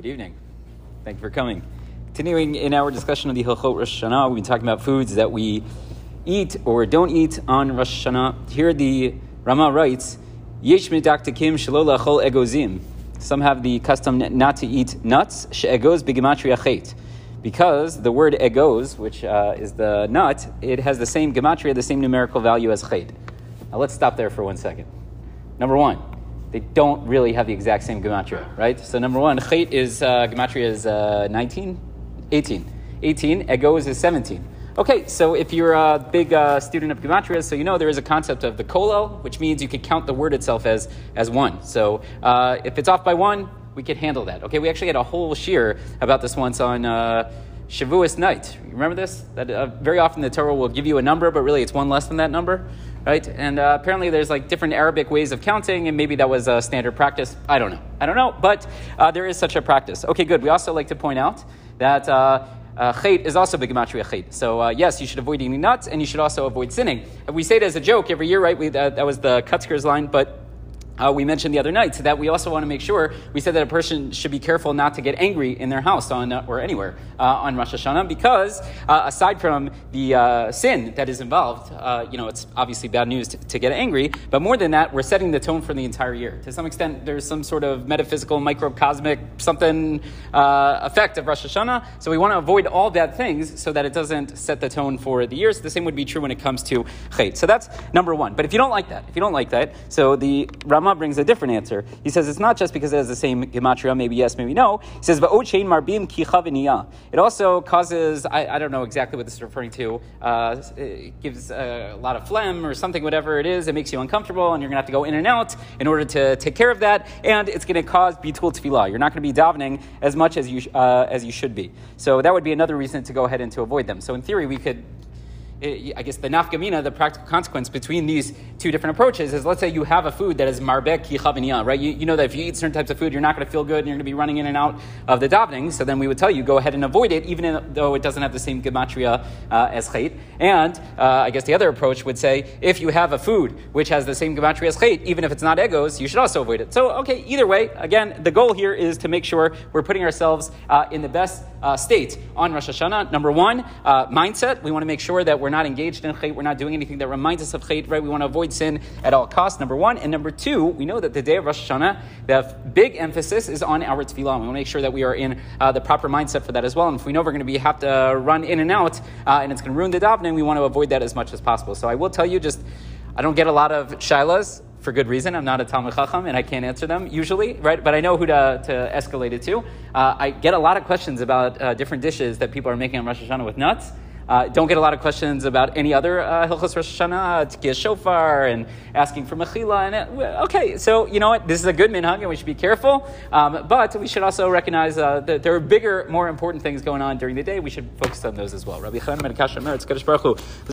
Good evening. Thank you for coming. Continuing in our discussion of the Hilchot Rosh Hashanah, we've been talking about foods that we eat or don't eat on Rosh Hashanah. Here the Rama writes, Yesh medaktikim shelo lachol egozim. Some have the custom not to eat nuts, she'egoz. Because the word egoz, which uh, is the nut, it has the same gematria, the same numerical value as chet. Now let's stop there for one second. Number one, they don't really have the exact same gematria, right? So number one, chet is uh, gematria is uh, 19, 18. 18, egoz is 17. Okay, so if you're a big uh, student of gematria, so you know there is a concept of the kolel, which means you could count the word itself as, as one. So uh, if it's off by one, we could handle that. Okay, we actually had a whole shiur about this once on uh, Shavuos night. Remember this? That uh, very often the Torah will give you a number, but really it's one less than that number right? And uh, apparently there's like different Arabic ways of counting, and maybe that was a standard practice. I don't know. I don't know, but uh, there is such a practice. Okay, good. We also like to point out that. Uh, uh, chait is also big gematria chait. So uh, yes, you should avoid eating nuts, and you should also avoid sinning. We say it as a joke every year, right? We, uh, that was the Kotzker's line, but uh, we mentioned the other night, so that we also want to make sure, we said that a person should be careful not to get angry in their house on, uh, or anywhere uh, on Rosh Hashanah, because uh, aside from the uh, sin that is involved, you know, it's obviously bad news to, to, get angry, but more than that, we're setting the tone for the entire year. To some extent, there's some sort of metaphysical, microcosmic, something effect of Rosh Hashanah, so we want to avoid all bad things so that it doesn't set the tone for the year. So the same would be true when it comes to chait. So that's number one. But if you don't like that, if you don't like that, so the Rama Brings a different answer. He says it's not just because it has the same gematria, maybe yes, maybe no. He says, marbim It also causes, I, I, don't know exactly what this is referring to, uh, it gives a lot of phlegm or something, whatever it is. It makes you uncomfortable, and you're going to have to go in and out in order to take care of that. And it's going to cause bitul tefillah. You're not going to be davening as much as you, uh, as you should be. So that would be another reason to go ahead and to avoid them. So in theory, we could I guess the nafka mina, the practical consequence between these two different approaches is let's say you have a food that is marbek ki right? You, you know that if you eat certain types of food, you're not going to feel good and you're going to be running in and out of the davening. So then we would tell you go ahead and avoid it, even though it doesn't have the same gematria uh, as chait. And uh, I guess the other approach would say if you have a food which has the same gematria as chait, even if it's not egoz, you should also avoid it. So okay, either way, again, the goal here is to make sure we're putting ourselves uh, in the best uh, state on Rosh Hashanah. Number one, uh, mindset. We want to make sure that we're we're not engaged in chait, we're not doing anything that reminds us of chait, right? We want to avoid sin at all costs, number one. And number two, we know that the day of Rosh Hashanah, the big emphasis is on our tefillah. We want to make sure that we are in uh, the proper mindset for that as well. And if we know we're going to be have to run in and out uh, and it's going to ruin the davening, we want to avoid that as much as possible. So I will tell you just, I don't get a lot of shilas for good reason. I'm not a Talmud Chacham and I can't answer them usually, right? But I know who to, to escalate it to. Uh, I get a lot of questions about uh, different dishes that people are making on Rosh Hashanah with nuts. Uh, don't get a lot of questions about any other uh, Hilchos Rosh Hashanah, Tkiyah Shofar, and asking for Mechila. And it, okay, so you know what? This is a good minhag, and we should be careful. Um, but we should also recognize uh, that there are bigger, more important things going on during the day. We should focus on those as well. Rabbi Chaim Baruch Hu.